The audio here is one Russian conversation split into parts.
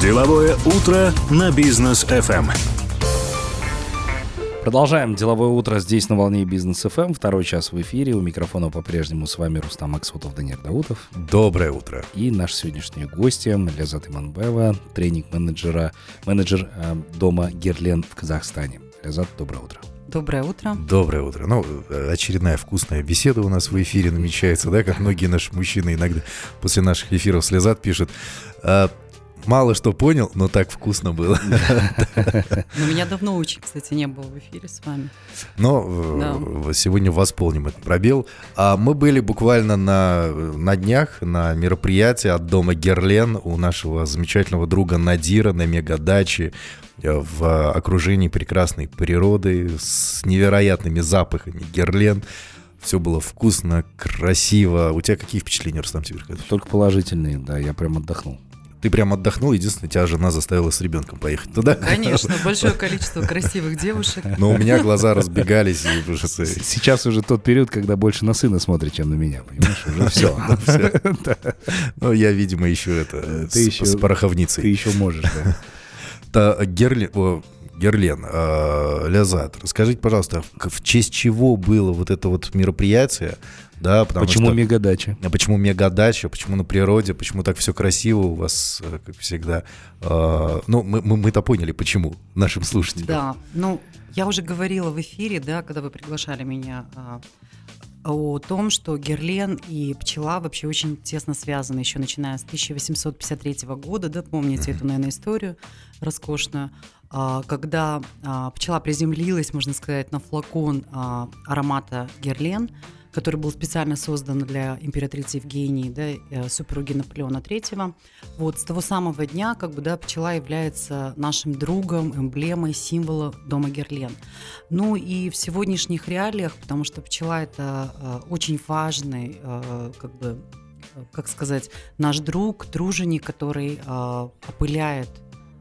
Деловое утро на бизнес FM. Продолжаем деловое утро здесь на волне бизнес FM. Второй час в эфире. У микрофона по-прежнему с вами Рустам Аксутов, Данир Даутов. Доброе утро. И наш сегодняшний гость Лязат Иманбева, тренинг-менеджера, менеджер э, дома Герлен в Казахстане. Лязат, доброе утро. Доброе утро. Доброе утро. Ну, очередная вкусная беседа у нас в эфире намечается, да, как многие наши мужчины иногда после наших эфиров слезат, пишут. Мало что понял, но так вкусно было. Но меня давно очень, кстати, не было в эфире с вами. Но э, да. сегодня восполним этот пробел. А мы были буквально на, на днях на мероприятии от дома Герлен у нашего замечательного друга Надира на мегадаче э, в окружении прекрасной природы с невероятными запахами Герлен. Все было вкусно, красиво. У тебя какие впечатления, Рустам Тимиркадович? Только положительные, да, я прям отдохнул. Ты прям отдохнул, единственное, тебя жена заставила с ребенком поехать туда. Конечно, большое количество красивых девушек. Но у меня глаза разбегались. Сейчас уже тот период, когда больше на сына смотрит, чем на меня, понимаешь? Уже все. Ну, я, видимо, еще это с пороховницей. Ты еще можешь, да. Герлен, э, Лязат, расскажите, пожалуйста, в честь чего было вот это вот мероприятие, да, потому почему что, мегадача? А почему мегадача? Почему на природе? Почему так все красиво у вас, э, как всегда? Э, ну, мы, мы, мы-то поняли, почему нашим слушателям. Да, ну, я уже говорила в эфире, да, когда вы приглашали меня а, о том, что Герлен и пчела вообще очень тесно связаны, еще начиная с 1853 года, да, помните эту, наверное, историю роскошную, а, когда а, пчела приземлилась, можно сказать, на флакон аромата Герлен, который был специально создан для императрицы Евгении, да, э, супруги Наполеона III. Вот с того самого дня, как бы, да, пчела является нашим другом, эмблемой, символом дома Герлен. Ну и в сегодняшних реалиях, потому что пчела это э, очень важный, э, как бы, как сказать, наш друг, труженик, который опыляет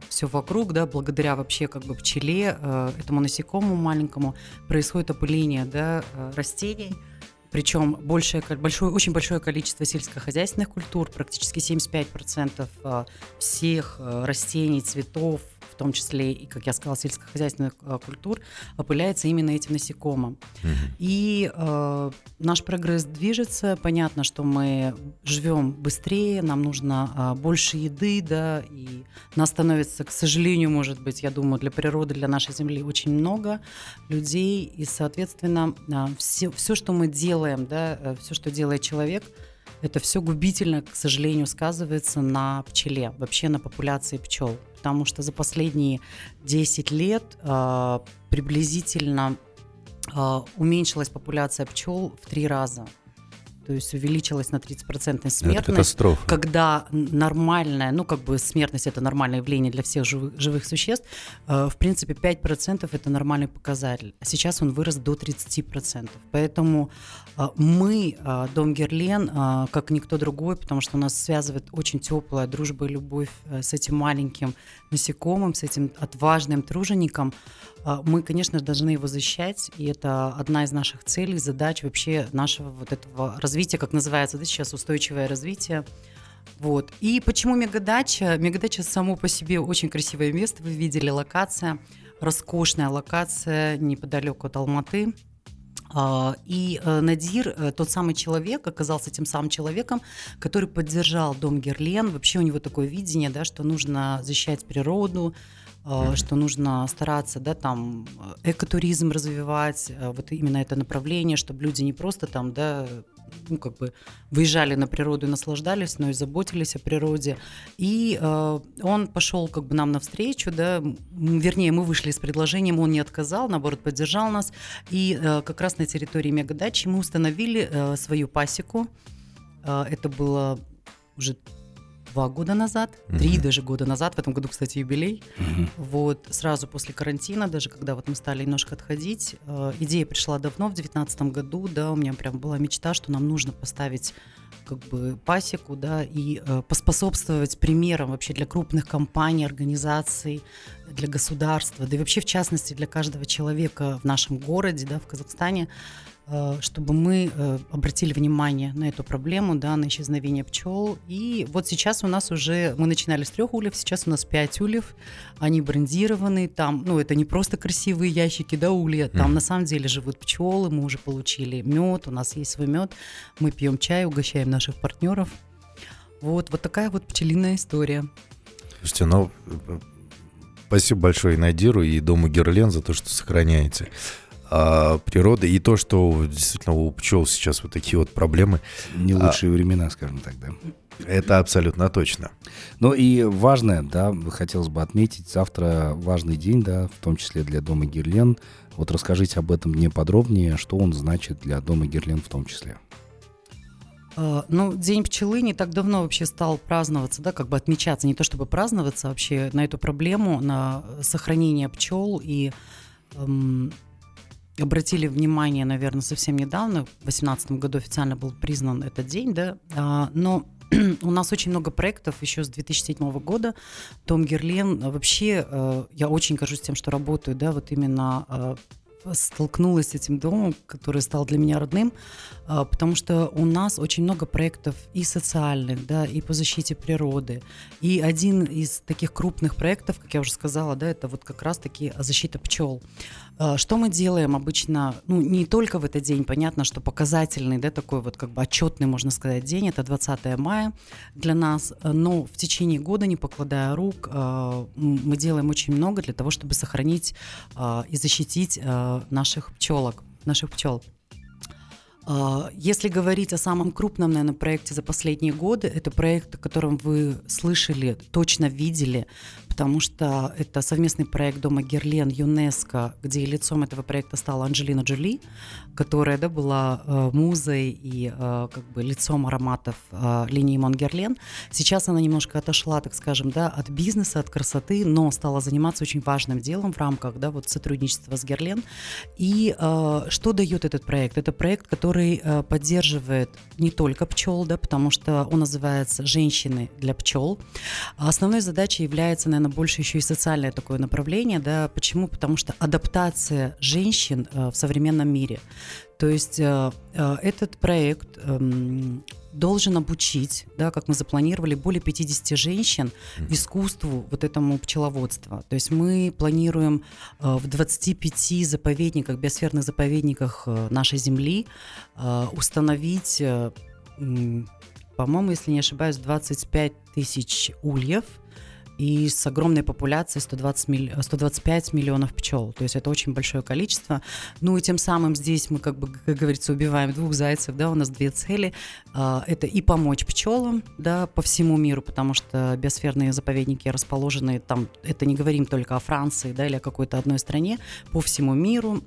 все вокруг, да, благодаря вообще как бы пчеле, этому насекомому маленькому происходит опыление, да, растений, причем большее, большое, очень большое количество сельскохозяйственных культур, практически 75% э, всех э, растений, цветов, том числе и, как я сказала, сельскохозяйственных э, культур, опыляется именно этим насекомым. Угу. И э, наш прогресс движется. Понятно, что мы живем быстрее, нам нужно э, больше еды, да, и нас становится, к сожалению, может быть, я думаю, для природы, для нашей Земли очень много людей, и, соответственно, э, все, все, что мы делаем, да, э, все, что делает человек, это все губительно, к сожалению, сказывается на пчеле, вообще на популяции пчел потому что за последние 10 лет э, приблизительно э, уменьшилась популяция пчел в три раза то есть увеличилась на 30% смертность. Это катастрофа. Когда нормальная, ну как бы смертность это нормальное явление для всех живых, живых существ, э, в принципе 5% это нормальный показатель. А сейчас он вырос до 30%. Поэтому э, мы, э, Дом Герлен, э, как никто другой, потому что у нас связывает очень теплая дружба и любовь э, с этим маленьким насекомым, с этим отважным тружеником, мы, конечно, должны его защищать, и это одна из наших целей, задач вообще нашего вот этого развития, как называется да, сейчас устойчивое развитие. Вот. И почему мегадача? Мегадача само по себе очень красивое место, вы видели локация, роскошная локация неподалеку от Алматы. А, и э, Надир, э, тот самый человек, оказался тем самым человеком, который поддержал дом Герлен. Вообще у него такое видение, да, что нужно защищать природу, mm-hmm. что нужно стараться, да, там, экотуризм развивать, э, вот именно это направление, чтобы люди не просто там, да, ну, как бы выезжали на природу и наслаждались, но и заботились о природе. И э, он пошел как бы нам навстречу, да, вернее, мы вышли с предложением, он не отказал, наоборот, поддержал нас. И э, как раз на территории Мегадачи мы установили э, свою пасеку. Э, это было уже два года назад, угу. три даже года назад, в этом году, кстати, юбилей. Угу. Вот сразу после карантина, даже когда вот мы стали немножко отходить, э, идея пришла давно, в девятнадцатом году, да, у меня прям была мечта, что нам нужно поставить как бы пасеку, да, и э, поспособствовать примером вообще для крупных компаний, организаций, для государства, да и вообще в частности для каждого человека в нашем городе, да, в Казахстане, чтобы мы э, обратили внимание на эту проблему, да, на исчезновение пчел. И вот сейчас у нас уже, мы начинали с трех ульев, сейчас у нас пять ульев, они брендированы, там, ну, это не просто красивые ящики, да, улья, там mm. на самом деле живут пчелы, мы уже получили мед, у нас есть свой мед, мы пьем чай, угощаем наших партнеров. Вот, вот такая вот пчелиная история. Слушайте, ну, спасибо большое Надиру, и Дому Герлен за то, что сохраняете а, природы и то, что действительно у пчел сейчас вот такие вот проблемы. Не а, лучшие а, времена, скажем так, да. Это абсолютно точно. Ну и важное, да, хотелось бы отметить, завтра важный день, да, в том числе для Дома Герлен. Вот расскажите об этом мне подробнее, что он значит для Дома Герлен в том числе. А, ну, День пчелы не так давно вообще стал праздноваться, да, как бы отмечаться, не то чтобы праздноваться вообще на эту проблему, на сохранение пчел и эм, обратили внимание, наверное, совсем недавно, в 2018 году официально был признан этот день, да, а, но у нас очень много проектов еще с 2007 года. Том Герлен, вообще, э, я очень горжусь тем, что работаю, да, вот именно э, столкнулась с этим домом, который стал для меня родным, а, потому что у нас очень много проектов и социальных, да, и по защите природы. И один из таких крупных проектов, как я уже сказала, да, это вот как раз-таки защита пчел. А, что мы делаем обычно, ну, не только в этот день, понятно, что показательный, да, такой вот как бы отчетный, можно сказать, день, это 20 мая для нас, но в течение года, не покладая рук, а, мы делаем очень много для того, чтобы сохранить и защитить наших пчелок, наших пчел. А, если говорить о самом крупном, наверное, проекте за последние годы, это проект, о котором вы слышали, точно видели, потому что это совместный проект Дома Герлен ЮНЕСКО, где лицом этого проекта стала Анджелина Джоли, которая да, была э, музой и э, как бы лицом ароматов э, линии Монгерлен. Сейчас она немножко отошла, так скажем, да, от бизнеса, от красоты, но стала заниматься очень важным делом в рамках да, вот, сотрудничества с Герлен. И э, что дает этот проект? Это проект, который э, поддерживает не только пчел, да, потому что он называется «Женщины для пчел». Основной задачей является, наверное, больше еще и социальное такое направление, да, почему? Потому что адаптация женщин э, в современном мире. То есть э, э, этот проект эм, должен обучить, да, как мы запланировали, более 50 женщин искусству вот этому пчеловодства. То есть мы планируем в 25 заповедниках, биосферных заповедниках нашей земли установить, по-моему, если не ошибаюсь, 25 тысяч ульев – и с огромной популяцией 120 милли... 125 миллионов пчел. То есть это очень большое количество. Ну и тем самым здесь мы, как бы, как говорится, убиваем двух зайцев, да, у нас две цели. А, это и помочь пчелам, да, по всему миру, потому что биосферные заповедники расположены там, это не говорим только о Франции, да, или о какой-то одной стране, по всему миру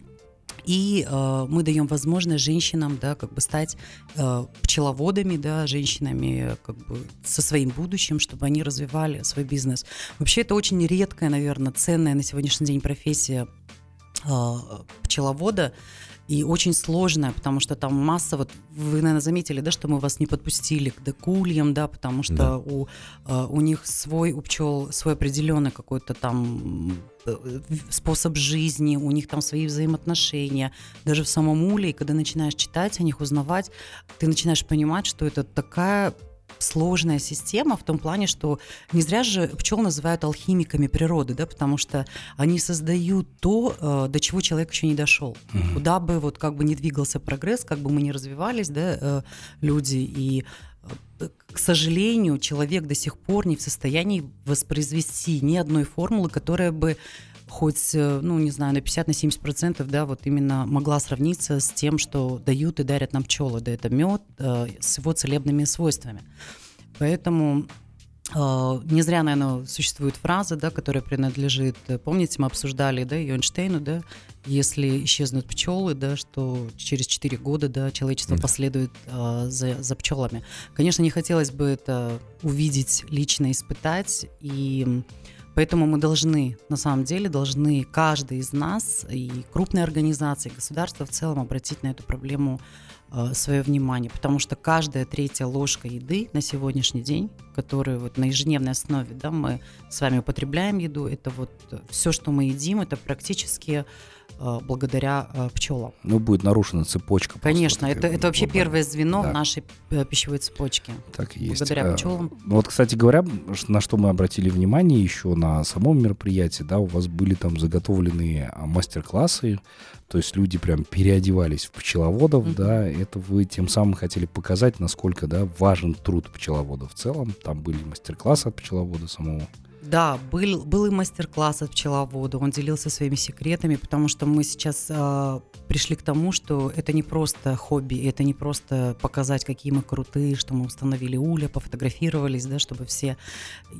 и э, мы даем возможность женщинам, да, как бы стать э, пчеловодами, да, женщинами как бы со своим будущим, чтобы они развивали свой бизнес. Вообще это очень редкая, наверное, ценная на сегодняшний день профессия пчеловода и очень сложная, потому что там масса, вот вы, наверное, заметили, да, что мы вас не подпустили к декульям, да, потому что да. у, э, у них свой, у пчел свой определенный какой-то там э, способ жизни, у них там свои взаимоотношения. Даже в самом уле, когда начинаешь читать о них, узнавать, ты начинаешь понимать, что это такая сложная система в том плане, что не зря же пчел называют алхимиками природы, да, потому что они создают то, э, до чего человек еще не дошел. Угу. Куда бы вот как бы не двигался прогресс, как бы мы не развивались, да, э, люди, и э, к сожалению, человек до сих пор не в состоянии воспроизвести ни одной формулы, которая бы хоть, ну, не знаю, на 50 на 70 процентов, да, вот именно могла сравниться с тем, что дают и дарят нам пчелы, да, это мед э, с его целебными свойствами. Поэтому Uh, не зря, наверное, существует фраза, да, которая принадлежит, помните, мы обсуждали, да, Эйнштейну, да, если исчезнут пчелы, да, что через 4 года, да, человечество да. последует uh, за, за пчелами. Конечно, не хотелось бы это увидеть, лично испытать, и Поэтому мы должны, на самом деле, должны каждый из нас, и крупные организации, и государство в целом обратить на эту проблему э, свое внимание, потому что каждая третья ложка еды на сегодняшний день, которую вот на ежедневной основе, да, мы с вами употребляем еду, это вот все, что мы едим, это практически благодаря э, пчелам. Ну, будет нарушена цепочка. Конечно, это, это вообще первое звено да. нашей э, пищевой цепочке. Так и есть. Благодаря пчелам. Ну, вот, кстати говоря, на что мы обратили внимание еще на самом мероприятии, да, у вас были там заготовленные а, мастер-классы, то есть люди прям переодевались в пчеловодов, mm-hmm. да, это вы тем самым хотели показать, насколько, да, важен труд пчеловода в целом. Там были мастер-классы от пчеловода самого. Да, был, был и мастер-класс от пчеловода, он делился своими секретами, потому что мы сейчас э, пришли к тому, что это не просто хобби, это не просто показать, какие мы крутые, что мы установили улья, пофотографировались, да, чтобы все.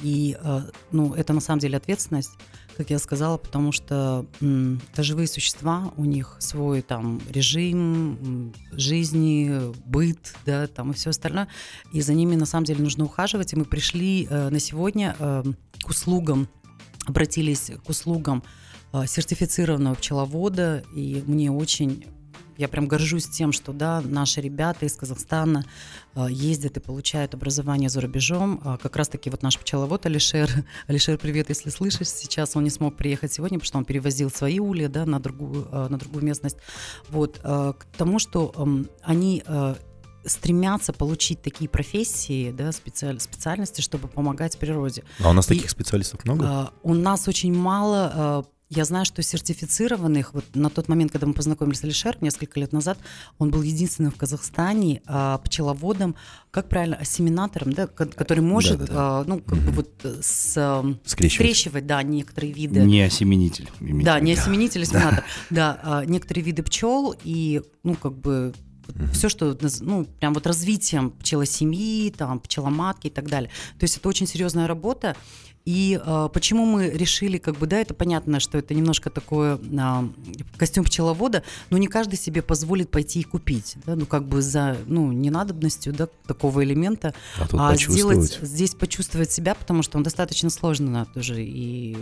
И, э, ну, это на самом деле ответственность, как я сказала, потому что м, это живые существа, у них свой там режим жизни, быт, да, там и все остальное, и за ними на самом деле нужно ухаживать, и мы пришли э, на сегодня э, к услугам, обратились к услугам э, сертифицированного пчеловода, и мне очень я прям горжусь тем, что да, наши ребята из Казахстана э, ездят и получают образование за рубежом. Э, как раз-таки вот наш пчеловод Алишер. Алишер, привет, если слышишь. Сейчас он не смог приехать сегодня, потому что он перевозил свои улья да, на, другую, на другую местность. Вот, к тому, что они стремятся получить такие профессии, да, специаль, специальности, чтобы помогать природе. А у нас и, таких специалистов много? А, у нас очень мало. А, я знаю, что сертифицированных, вот на тот момент, когда мы познакомились с Алишером несколько лет назад, он был единственным в Казахстане а, пчеловодом, как правильно, ассиминатором, да, который может, да, да, да. А, ну, как бы вот с, скрещивать. скрещивать, да, некоторые виды. Не осеменитель. Да, не осеменитель, ассиминатор. Да, а, некоторые виды пчел и, ну, как бы Mm-hmm. Все, что, ну, прям вот развитием пчелосемьи, там, пчеломатки и так далее. То есть это очень серьезная работа. И э, почему мы решили, как бы, да, это понятно, что это немножко такое э, костюм пчеловода, но не каждый себе позволит пойти и купить, да, ну, как бы за, ну, ненадобностью, да, такого элемента, а, а сделать, здесь почувствовать себя, потому что он достаточно сложно тоже, и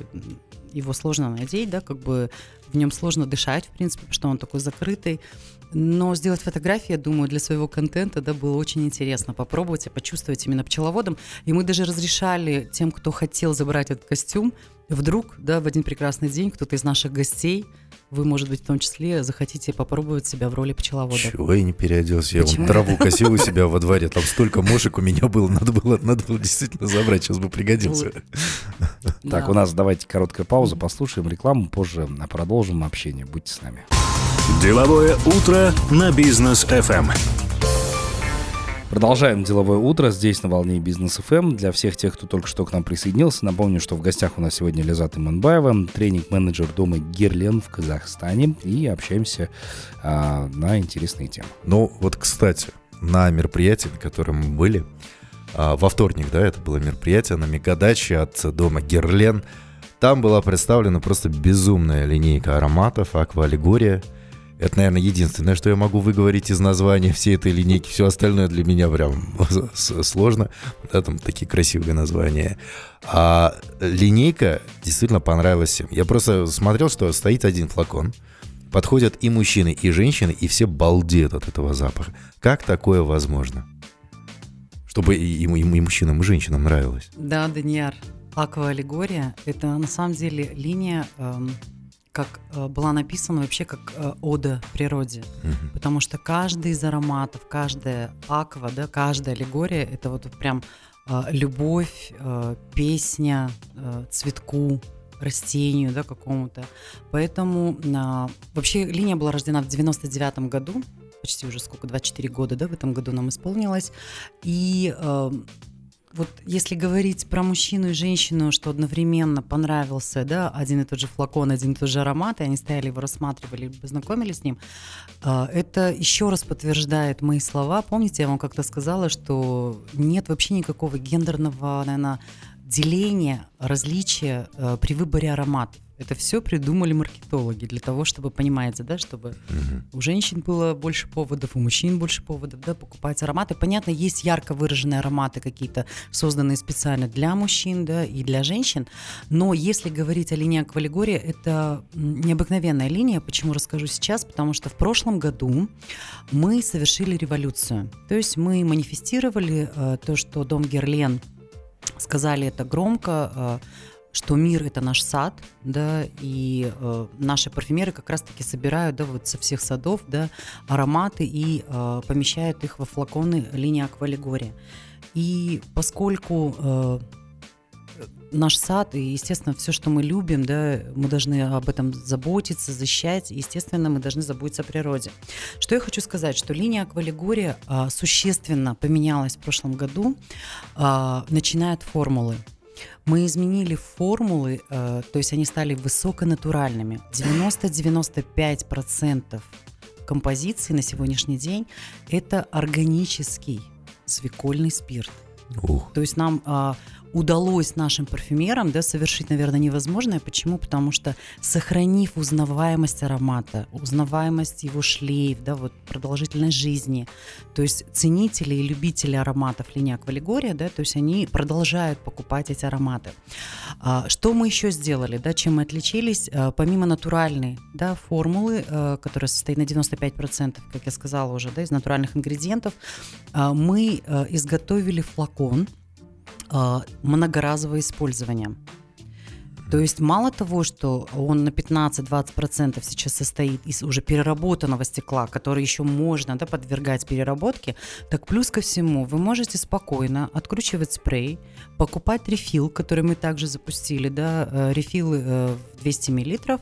его сложно надеть, да, как бы в нем сложно дышать, в принципе, потому что он такой закрытый, но сделать фотографии, я думаю, для своего контента, да, было очень интересно попробовать и почувствовать именно пчеловодом. И мы даже разрешали тем, кто хотел забрать этот костюм, вдруг, да, в один прекрасный день кто-то из наших гостей вы, может быть, в том числе захотите попробовать себя в роли пчеловода. Чего я не переоделся? Я вон траву косил у себя во дворе. Там столько мошек у меня было. Надо было, надо было действительно забрать. Сейчас бы пригодился. Так, у нас давайте короткая пауза. Послушаем рекламу. Позже продолжим общение. Будьте с нами. Деловое утро на бизнес FM. Продолжаем деловое утро здесь на волне бизнес FM. Для всех тех, кто только что к нам присоединился, напомню, что в гостях у нас сегодня Лизат Иманбаева, тренинг-менеджер дома Герлен в Казахстане, и общаемся а, на интересные темы. Ну, вот, кстати, на мероприятии, на котором мы были, а, во вторник, да, это было мероприятие на мегадаче от дома Герлен, там была представлена просто безумная линейка ароматов, аквалегория – это, наверное, единственное, что я могу выговорить из названия всей этой линейки. Все остальное для меня прям сложно. Да, там такие красивые названия. А линейка действительно понравилась всем. Я просто смотрел, что стоит один флакон. Подходят и мужчины, и женщины, и все балдеют от этого запаха. Как такое возможно? Чтобы и, и, и мужчинам, и женщинам нравилось. Да, Даниар. Аквалегория – это на самом деле линия эм, как э, была написана вообще как э, ода природе, угу. потому что каждый из ароматов, каждая аква, да, каждая аллегория это вот прям э, любовь, песня цветку, растению, да, какому-то. Поэтому э, вообще линия была рождена в 99 году, почти уже сколько, 24 года, да, в этом году нам исполнилось, и э, вот если говорить про мужчину и женщину, что одновременно понравился, да, один и тот же флакон, один и тот же аромат, и они стояли его рассматривали, познакомились с ним, а, это еще раз подтверждает мои слова. Помните, я вам как-то сказала, что нет вообще никакого гендерного, наверное, деления, различия э, при выборе аромата. Это все придумали маркетологи для того, чтобы, понимаете, да, чтобы угу. у женщин было больше поводов, у мужчин больше поводов, да, покупать ароматы. Понятно, есть ярко выраженные ароматы какие-то, созданные специально для мужчин, да, и для женщин. Но если говорить о линии Аквалегория, это необыкновенная линия. Почему расскажу сейчас? Потому что в прошлом году мы совершили революцию. То есть мы манифестировали э, то, что дом Герлен сказали это громко, э, что мир это наш сад, да, и э, наши парфюмеры как раз-таки собирают, да, вот со всех садов, да, ароматы и э, помещают их во флаконы линии Аквалигория. И поскольку э, наш сад, и, естественно, все, что мы любим, да, мы должны об этом заботиться, защищать, и, естественно, мы должны заботиться о природе. Что я хочу сказать, что линия Аквалигория а, существенно поменялась в прошлом году, а, начиная от формулы. Мы изменили формулы, а, то есть они стали высоконатуральными. 90-95% композиции на сегодняшний день это органический свекольный спирт. Ух. То есть нам а, удалось нашим парфюмерам да, совершить, наверное, невозможное. Почему? Потому что сохранив узнаваемость аромата, узнаваемость его шлейф, да, вот продолжительность жизни, то есть ценители и любители ароматов линии Аквалигория, да, то есть они продолжают покупать эти ароматы. А, что мы еще сделали, да, чем мы отличились? А, помимо натуральной да, формулы, а, которая состоит на 95%, как я сказала уже, да, из натуральных ингредиентов, мы изготовили флакон, многоразовое использование. То есть мало того, что он на 15-20% сейчас состоит из уже переработанного стекла, который еще можно да, подвергать переработке, так плюс ко всему вы можете спокойно откручивать спрей, покупать рефил, который мы также запустили, да, э, рефилы э, в 200 мл,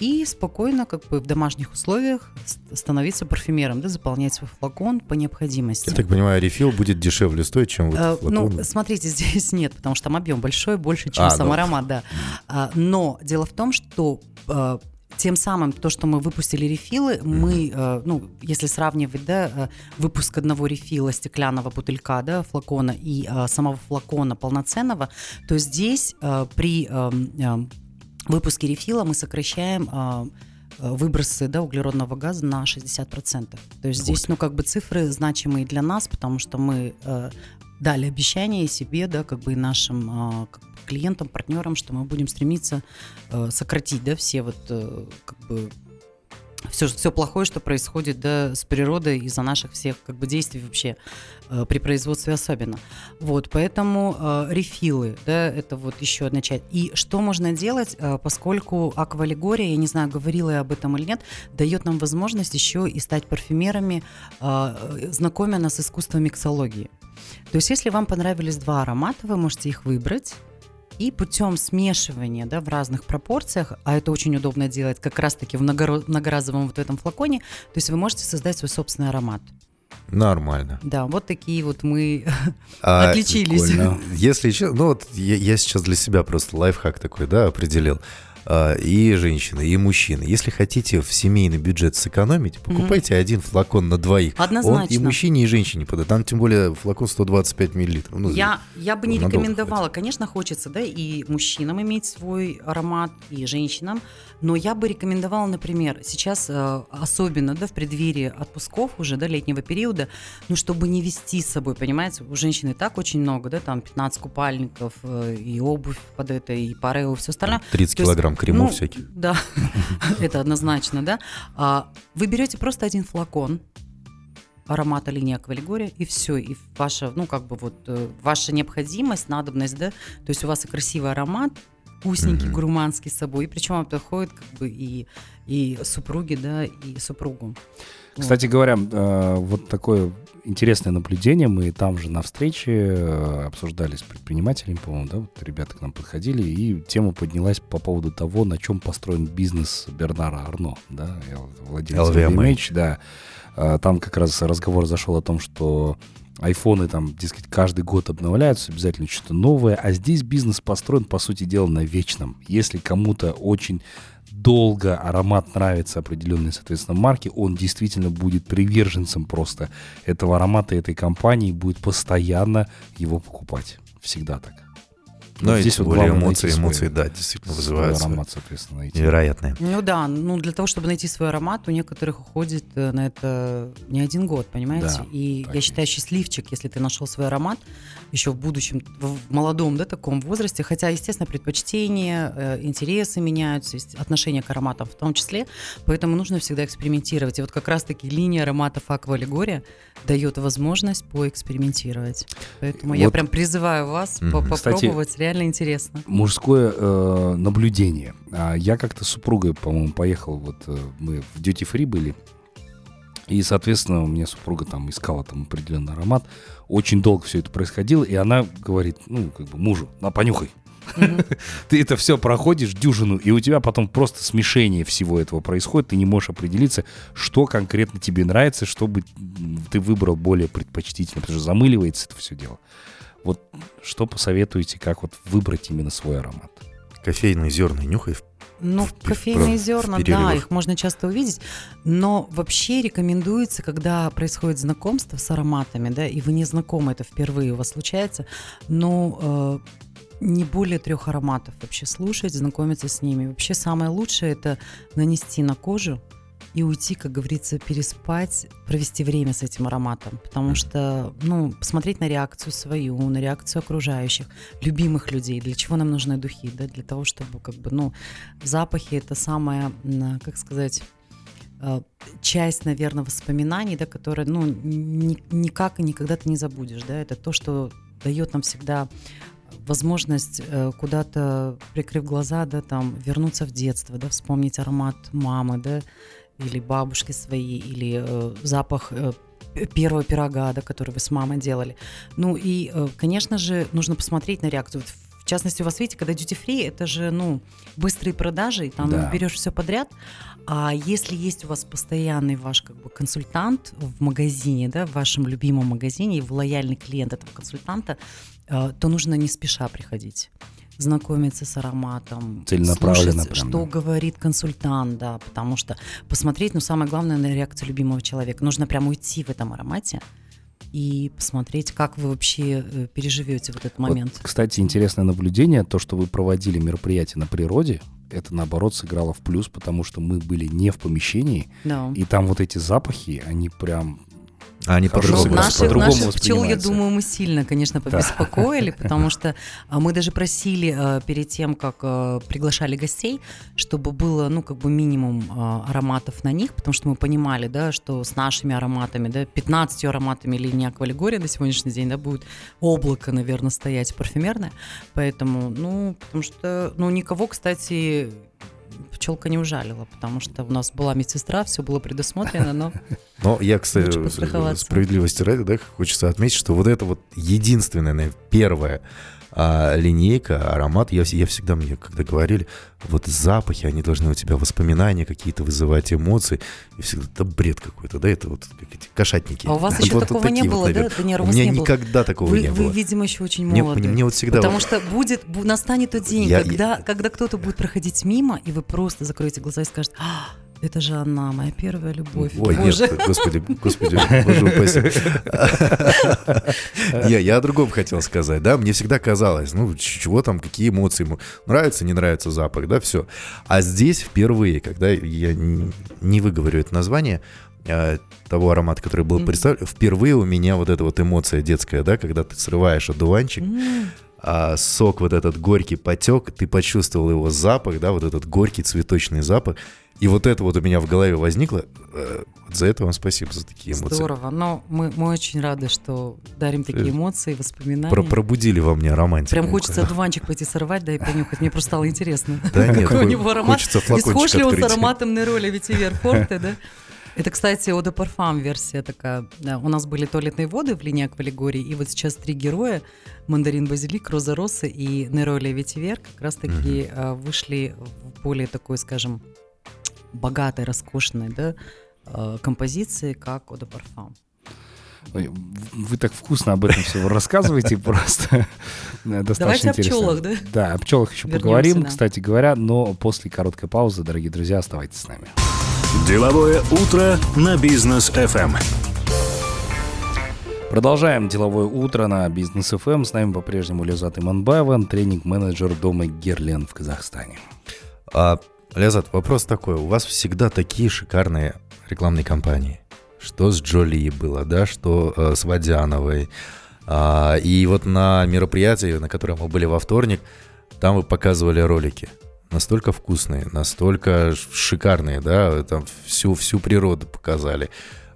и спокойно, как бы в домашних условиях, становиться парфюмером, да, заполнять свой флакон по необходимости. Я так понимаю, рефил будет дешевле стоить, чем вот а, флакон? Ну, смотрите, здесь нет, потому что там объем большой, больше, чем а, сам ну. аромат, да. А, но дело в том, что тем самым то, что мы выпустили рефилы, mm-hmm. мы, э, ну, если сравнивать, да, э, выпуск одного рефила стеклянного бутылька, да, флакона и э, самого флакона полноценного, то здесь э, при э, выпуске рефила мы сокращаем а, выбросы да, углеродного газа на 60%. То есть здесь, ну, как бы цифры значимые для нас, потому что мы э, дали обещание себе, да, как бы и нашим э, клиентам, партнерам, что мы будем стремиться э, сократить, да, все вот, э, как бы все, все плохое, что происходит да, с природой из-за наших всех как бы, действий вообще э, при производстве особенно. Вот, поэтому э, рефилы, да, это вот еще одна часть. И что можно делать, э, поскольку аквалегория, я не знаю, говорила я об этом или нет, дает нам возможность еще и стать парфюмерами, э, знакомя нас с искусством миксологии. То есть, если вам понравились два аромата, вы можете их выбрать, и путем смешивания да, в разных пропорциях, а это очень удобно делать как раз-таки в многоразовом вот этом флаконе, то есть вы можете создать свой собственный аромат. Нормально. Да, вот такие вот мы а, отличились. Прикольно. Если честно, ну вот я, я сейчас для себя просто лайфхак такой, да, определил. А, и женщины, и мужчины. Если хотите в семейный бюджет сэкономить, покупайте mm-hmm. один флакон на двоих. Однозначно. Он и мужчине, и женщине подойдет. Там тем более флакон 125 миллилитров. Ну, я, я бы не рекомендовала. Хватит. Конечно, хочется, да, и мужчинам иметь свой аромат, и женщинам. Но я бы рекомендовала, например, сейчас э, особенно, да, в преддверии отпусков уже, да, летнего периода, ну, чтобы не вести с собой, понимаете, у женщины так очень много, да, там 15 купальников, э, и обувь под это, и парео, и все остальное. 30 килограмм кремов ну, всяких. Да, это однозначно, да. А, вы берете просто один флакон аромата линии аквалигория, и все, и ваша, ну, как бы вот, э, ваша необходимость, надобность, да, то есть у вас и красивый аромат, вкусненький, mm-hmm. гурманский с собой, и причем это ходит как бы и, и супруги, да, и супругу. Кстати вот. говоря, э, вот такое интересное наблюдение. Мы там же на встрече э, обсуждали с предпринимателями, по-моему, да, вот ребята к нам подходили, и тема поднялась по поводу того, на чем построен бизнес Бернара Арно, да, владелец LVMH, да. А, там как раз разговор зашел о том, что айфоны там, дескать, каждый год обновляются, обязательно что-то новое, а здесь бизнес построен, по сути дела, на вечном. Если кому-то очень долго аромат нравится определенной, соответственно, марки, он действительно будет приверженцем просто этого аромата, этой компании, будет постоянно его покупать. Всегда так. Ну, вот здесь вот более эмоции, эмоции, да, действительно вызывают. аромат, соответственно, найти. Невероятные. Ну да, ну для того, чтобы найти свой аромат, у некоторых уходит э, на это не один год, понимаете? Да, и я считаю счастливчик, если ты нашел свой аромат еще в будущем, в молодом, да, таком возрасте, хотя, естественно, предпочтения, э, интересы меняются, отношения к ароматам в том числе, поэтому нужно всегда экспериментировать. И вот как раз-таки линия ароматов Аква Аллегория дает возможность поэкспериментировать. Поэтому вот. я прям призываю вас mm-hmm. попробовать Кстати, реально интересно. Мужское э, наблюдение. А я как-то с супругой, по-моему, поехал, вот э, мы в Duty Free были, и, соответственно, у меня супруга там искала там определенный аромат. Очень долго все это происходило, и она говорит, ну, как бы мужу, на, понюхай. Ты это все проходишь, дюжину, и у тебя потом просто смешение всего этого происходит. Ты не можешь определиться, что конкретно тебе нравится, чтобы ты выбрал более предпочтительно, потому что замыливается это все дело. Вот что посоветуете, как вот выбрать именно свой аромат? Кофейные зерна нюхай в ну, в- в- кофейные в зерна, да, перерывах. их можно часто увидеть, но вообще рекомендуется, когда происходит знакомство с ароматами, да, и вы не знакомы, это впервые у вас случается, но э, не более трех ароматов вообще слушать, знакомиться с ними. Вообще самое лучшее это нанести на кожу и уйти, как говорится, переспать, провести время с этим ароматом, потому что, ну, посмотреть на реакцию свою, на реакцию окружающих, любимых людей. Для чего нам нужны духи, да? Для того, чтобы, как бы, ну, запахи это самая, м, как сказать, э, часть, наверное, воспоминаний, да, которая, ну, ни- никак и никогда ты не забудешь, да, это то, что дает нам всегда возможность э, куда-то, прикрыв глаза, да, там, вернуться в детство, да, вспомнить аромат мамы, да, или бабушки свои, или э, запах э, первого пирога, да, который вы с мамой делали. Ну и, э, конечно же, нужно посмотреть на реакцию. В частности, у вас, видите, когда duty free, это же, ну, быстрые продажи, и там Да. берешь все подряд. А если есть у вас постоянный ваш как бы консультант в магазине, да, в вашем любимом магазине, и вы лояльный клиент этого консультанта, э, то нужно не спеша приходить знакомиться с ароматом, Целенаправленно слушать, прям, что да. говорит консультант, да, потому что посмотреть, ну, самое главное, на реакцию любимого человека. Нужно прям уйти в этом аромате и посмотреть, как вы вообще э, переживете вот этот Вот, момент. кстати, интересное наблюдение, то, что вы проводили мероприятие на природе, это наоборот сыграло в плюс, потому что мы были не в помещении, Да. и там вот эти запахи, они прям А они по-другому наших, по-другому наших пчел, я думаю, мы сильно, конечно, побеспокоили, потому что а, мы даже просили э, перед тем, как э, приглашали гостей, чтобы было, ну, как бы минимум ароматов на них, потому что мы понимали, да, что с нашими ароматами, да, 15 ароматами линии Аквалигория на сегодняшний день, да, будет облако, наверное, стоять парфюмерное, поэтому, ну, потому что, ну, никого, кстати, пчелка не ужалила, потому что у нас была медсестра, все было предусмотрено, но Но я, кстати, справедливости ради, да, хочется отметить, что вот это вот единственная, наверное, первая а, линейка, аромат, я, я всегда мне, когда говорили, вот запахи, они должны у тебя воспоминания какие-то вызывать, эмоции, и всегда, это бред какой-то, да, это вот как эти кошатники. А у вас Вот- еще вот такого такие не вот, было, да, наверное. Даниэр? У У меня не было? никогда такого Вы, не вы, было. видимо, еще очень Мне, молоды. мне вот всегда... Потому вот- что будет, бу- настанет тот день, Я- когда, когда кто-то будет проходить мимо, и вы просто закроете глаза и скажете, «А, это же она, моя первая любовь. Ой, Боже». нет, господи, господи, боже упаси. Не, я о другом хотел сказать, да, мне всегда казалось, ну, чего там, какие эмоции ему, нравится, не нравится запах, да, все. А здесь впервые, когда я не выговорю это название, а, того аромата, который был представлен, впервые у меня вот эта вот эмоция детская, да, когда ты срываешь одуванчик, а сок вот этот горький потек, ты почувствовал его запах, да, вот этот горький цветочный запах, и вот это вот у меня в голове возникло. Э, За это вам спасибо, за такие эмоции. Здорово. Но мы, мы очень рады, что дарим такие эмоции, воспоминания. Про- пробудили во мне романтику. Прям хочется одуванчик пойти сорвать, да, и понюхать. Мне просто стало интересно. Да нет, Какой у него аромат. хочется И схож флакончик ли он с ароматом Нероли Ветивер Форте, да? Это, кстати, Ода Парфам версия такая. Да, у нас были туалетные воды в линии Аквалигории, и вот сейчас три героя, Мандарин Базилик, Роза Росса и Нероли Ветивер, как раз-таки а, вышли в более такой, скажем, богатой, роскошной, да, а, композиции, как Ода Парфам. Ой, Вы так вкусно об этом все рассказываете, просто достаточно Давайте о интересно. пчелах, да? Да, о пчелах еще Вернемся, поговорим, да. кстати говоря, но после короткой паузы, дорогие друзья, оставайтесь с нами. Деловое утро на бизнес FM. Продолжаем деловое утро на Бизнес ФМ. С нами по-прежнему Лизат Иманбаева, тренинг-менеджер дома Герлен в Казахстане. А, Лязат, вопрос такой. У вас всегда такие шикарные рекламные кампании. Что с Джоли было, да, что э, с Водяновой. А, и вот на мероприятии, на котором мы были во вторник, там вы показывали ролики. Настолько вкусные, настолько шикарные, да, там всю, всю природу показали.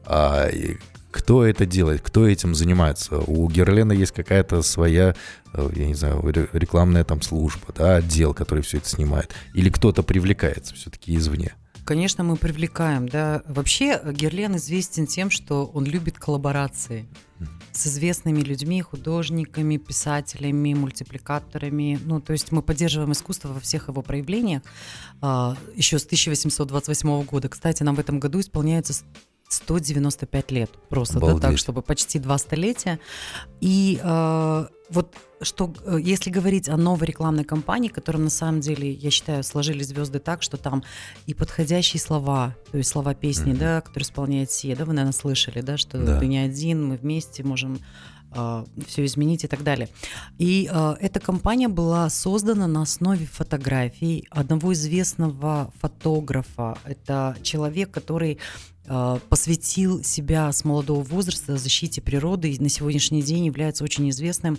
А, и Кто это делает? Кто этим занимается? У Герлена есть какая-то своя, э, я не знаю, рекламная там служба, да, отдел, который все это снимает. Или кто-то привлекается все-таки извне? Конечно, мы привлекаем, да. Вообще Герлен известен тем, что он любит коллаборации с известными людьми, художниками, писателями, мультипликаторами. Ну, то есть мы поддерживаем искусство во всех его проявлениях а, еще с 1828 года. Кстати, нам в этом году исполняется 195 лет просто, да, так, чтобы почти два столетия. И э, вот что, э, если говорить о новой рекламной кампании, которая на самом деле, я считаю, сложили звезды так, что там и подходящие слова, то есть слова песни, mm-hmm. да, которые исполняет Сия, да, вы, наверное, слышали, да, что да. ты не один, мы вместе можем э, все изменить и так далее. И э, эта компания была создана на основе фотографий одного известного фотографа. Это человек, который посвятил себя с молодого возраста защите природы и на сегодняшний день является очень известным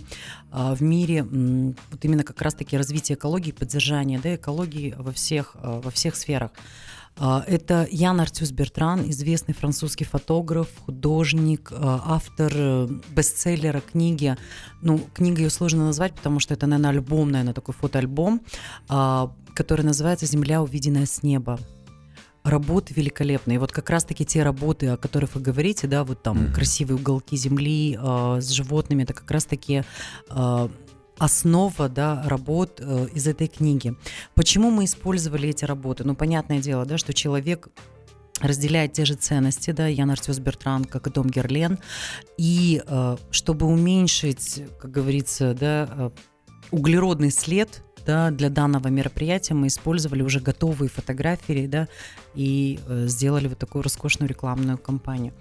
э, в мире вот именно как раз-таки развитие экологии, поддержание да, экологии во всех, э, во всех сферах. Это Ян Артюс Бертран, известный французский фотограф, художник, автор бестселлера книги. Ну, книга ее сложно назвать, потому что это, наверное, альбом, наверное, такой фотоальбом, который называется «Земля, увиденная с неба» работы великолепные. Вот как раз-таки те работы, о которых вы говорите, да, вот там mm-hmm. красивые уголки земли э, с животными, это как раз-таки э, основа да, работ э, из этой книги. Почему мы использовали эти работы? Ну, понятное дело, да, что человек разделяет те же ценности, да, Ян Артюс Бертран, как и Дом Герлен, и э, чтобы уменьшить, как говорится, да, э, углеродный след да, для данного мероприятия мы использовали уже готовые фотографии, да, и э, сделали вот такую роскошную рекламную кампанию.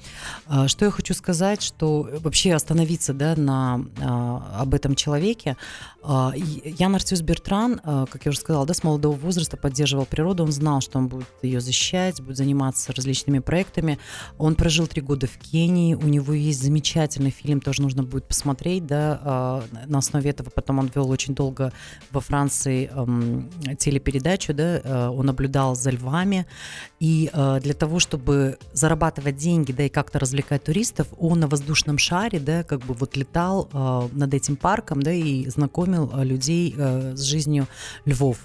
Э, что я хочу сказать, что вообще остановиться, да, на э, об этом человеке. Э, Ян Артюс Бертран, э, как я уже сказала, да, с молодого возраста поддерживал природу, он знал, что он будет ее защищать, будет заниматься различными проектами. Он прожил три года в Кении, у него есть замечательный фильм, тоже нужно будет посмотреть, да, э, на основе этого потом он вел очень долго во Франции Франции э, телепередачу, да, э, он наблюдал за львами, и э, для того, чтобы зарабатывать деньги, да, и как-то развлекать туристов, он на воздушном шаре, да, как бы вот летал э, над этим парком, да, и знакомил людей с жизнью львов.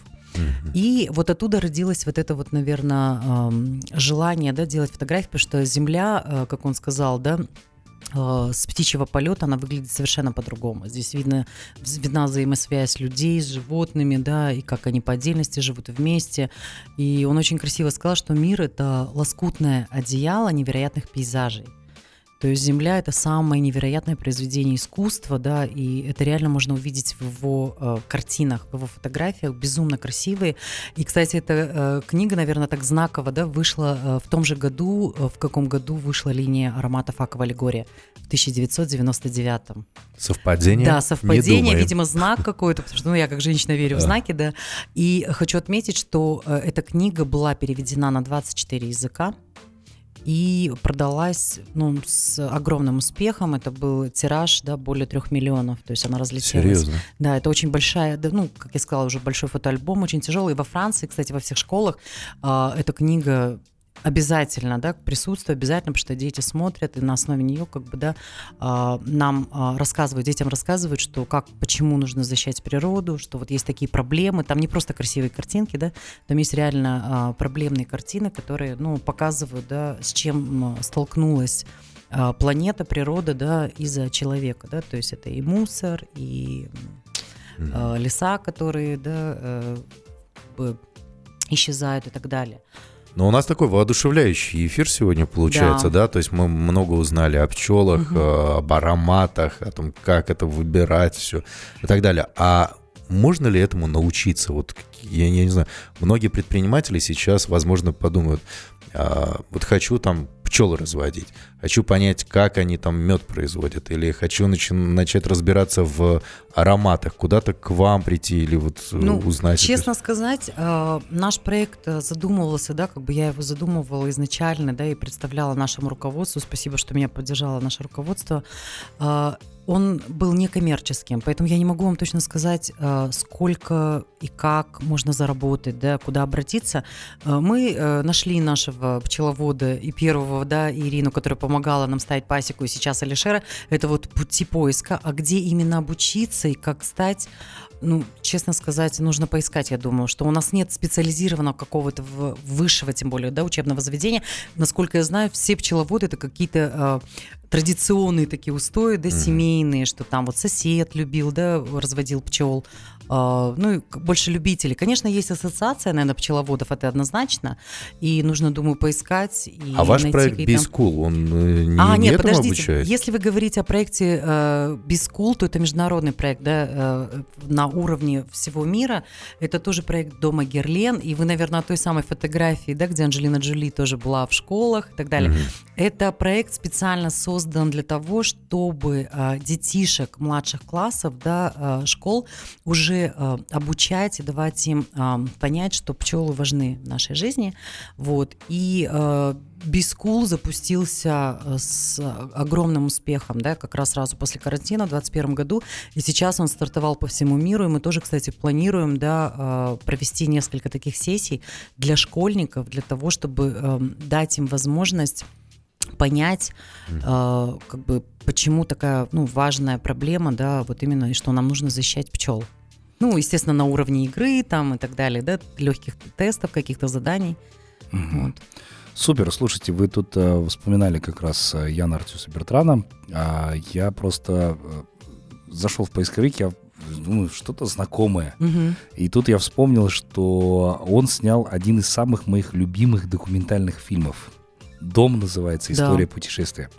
И вот оттуда родилось вот это вот, наверное, желание да, делать фотографии, потому что Земля, как он сказал, да, с птичьего полета она выглядит совершенно по-другому. Здесь видно, видна взаимосвязь людей с животными, да, и как они по отдельности живут вместе. И он очень красиво сказал, что мир — это лоскутное одеяло невероятных пейзажей. То есть Земля это самое невероятное произведение искусства, да, и это реально можно увидеть в его э, картинах, в его фотографиях, безумно красивые. И, кстати, эта э, книга, наверное, так знаково, да, вышла э, в том же году, э, в каком году вышла линия ароматов Аква Аллегория в 1999. Совпадение? Да, совпадение, видимо, знак какой-то, потому что, ну, я как женщина верю в знаки, да. И хочу отметить, что э, эта книга была переведена на 24 языка и продалась ну, с огромным успехом. Это был тираж, да, более трех миллионов, то есть она разлетелась. Серьезно? Да, это очень большая, да, ну, как я сказала, уже большой фотоальбом, очень тяжелый. И во Франции, кстати, во всех школах э, эта книга обязательно, да, присутствие обязательно, потому что дети смотрят, и на основе нее, как бы, да, а, нам а, рассказывают, детям рассказывают, что как, почему нужно защищать природу, что вот есть такие проблемы, там не просто красивые картинки, да, там есть реально а, проблемные картины, которые, ну, показывают, да, с чем столкнулась планета, природа, да, из-за человека, да, то есть это и мусор, и mm-hmm. леса, которые, да, э, исчезают и так далее. Но у нас такой воодушевляющий эфир сегодня получается, да? да? То есть мы много узнали о пчелах, угу. об ароматах, о том, как это выбирать, все и так далее. А можно ли этому научиться? Вот я, я не знаю, многие предприниматели сейчас, возможно, подумают, а, вот хочу там пчел разводить, хочу понять, как они там мед производят, или хочу нач- начать разбираться в ароматах, куда-то к вам прийти или вот э, ну, узнать. Честно это. сказать, э, наш проект э, задумывался, да, как бы я его задумывала изначально, да, и представляла нашему руководству. Спасибо, что меня поддержало наше руководство. Э, он был некоммерческим, поэтому я не могу вам точно сказать, э, сколько и как можно заработать, да, куда обратиться. Э, мы э, нашли нашего пчеловода и первого, да, Ирину, которая помогала нам ставить пасеку, и сейчас Алишера. Это вот пути поиска, а где именно обучиться и как стать ну, честно сказать, нужно поискать, я думаю, что у нас нет специализированного какого-то высшего, тем более, да, учебного заведения. Насколько я знаю, все пчеловоды это какие-то традиционные такие устои, да, mm-hmm. семейные, что там вот сосед любил, да, разводил пчел, ну, и больше любителей. Конечно, есть ассоциация, наверное, пчеловодов, это однозначно, и нужно, думаю, поискать. И а ваш проект Бискул, он э, не, а, нет, подождите, обучает? если вы говорите о проекте э, Бискул, то это международный проект, да, э, на уровне всего мира. Это тоже проект Дома Герлен, и вы, наверное, о той самой фотографии, да, где Анджелина Джоли тоже была в школах и так далее. Угу. Это проект специально создан для того, чтобы э, детишек младших классов, да, э, школ уже уже э, обучать и давать им э, понять, что пчелы важны в нашей жизни. Вот. И э, Бискул запустился э, с огромным успехом, да, как раз сразу после карантина в 2021 году, и сейчас он стартовал по всему миру, и мы тоже, кстати, планируем, да, провести несколько таких сессий для школьников, для того, чтобы дать им возможность понять, э, как бы, почему такая ну, важная проблема, да, вот именно, и что нам нужно защищать пчел. Ну, естественно, на уровне игры там и так далее, да, легких тестов, каких-то заданий. Угу. Вот. Супер, слушайте, вы тут э, вспоминали как раз э, Яна Артюса Бертрана. А я просто э, зашел в поисковик, я думаю, что-то знакомое. Угу. И тут я вспомнил, что он снял один из самых моих любимых документальных фильмов. «Дом» называется «История да. путешествия».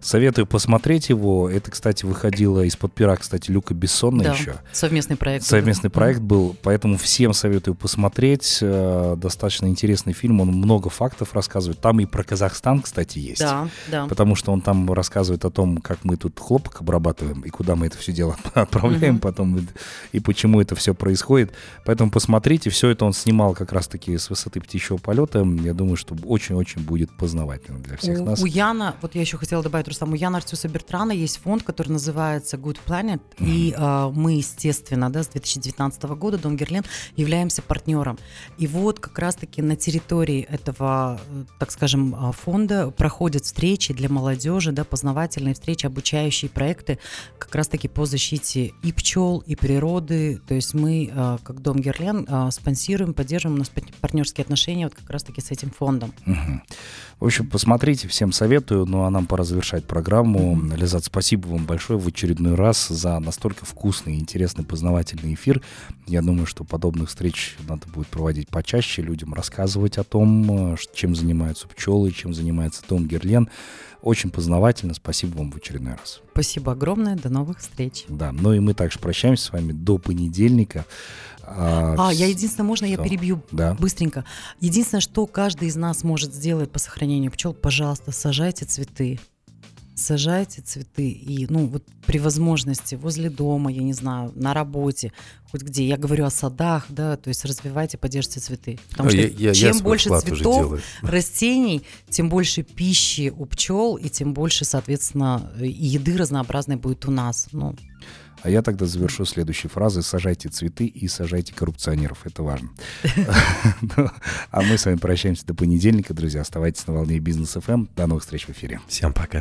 Советую посмотреть его. Это, кстати, выходило из-под пера, кстати, Люка Бессона да, еще. Совместный проект. Совместный проект был, поэтому всем советую посмотреть. Э, достаточно интересный фильм, он много фактов рассказывает. Там и про Казахстан, кстати, есть. Да, да. Потому что он там рассказывает о том, как мы тут хлопок обрабатываем и куда мы это все дело отправляем угу. потом и почему это все происходит. Поэтому посмотрите, все это он снимал как раз-таки с высоты птичьего полета. Я думаю, что очень-очень будет познавательно для всех у, нас. У Яна, вот я еще хотела добавить Рустам, у Яна Артюса Бертрана есть фонд, который называется Good Planet, mm-hmm. и э, мы, естественно, да, с 2019 года Дом Герлен являемся партнером. И вот как раз-таки на территории этого, э, так скажем, э, фонда проходят встречи для молодежи, да, познавательные встречи, обучающие проекты как раз-таки по защите и пчел, и природы. То есть мы, э, как Дом Герлен, спонсируем, поддерживаем, у нас партнерские отношения вот как раз-таки с этим фондом. Mm-hmm. В общем, посмотрите, всем советую, ну а нам пора завершать программу. Mm-hmm. Лизат, спасибо вам большое в очередной раз за настолько вкусный, интересный, познавательный эфир. Я думаю, что подобных встреч надо будет проводить почаще, людям рассказывать о том, чем занимаются пчелы, чем занимается Том Герлен. Очень познавательно. Спасибо вам в очередной раз. Спасибо огромное. До новых встреч. Да, ну и мы также прощаемся с вами до понедельника. А, а я единственное, можно что? я перебью да. быстренько? Единственное, что каждый из нас может сделать по сохранению пчел, пожалуйста, сажайте цветы сажайте цветы и, ну, вот при возможности возле дома, я не знаю, на работе, хоть где. Я говорю о садах, да, то есть развивайте, поддержите цветы. Потому а что я, чем я больше цветов, растений, тем больше пищи у пчел, и тем больше, соответственно, еды разнообразной будет у нас. Ну, а я тогда завершу следующей фразой. Сажайте цветы и сажайте коррупционеров. Это важно. Ну, а мы с вами прощаемся до понедельника, друзья. Оставайтесь на волне Бизнес ФМ. До новых встреч в эфире. Всем пока.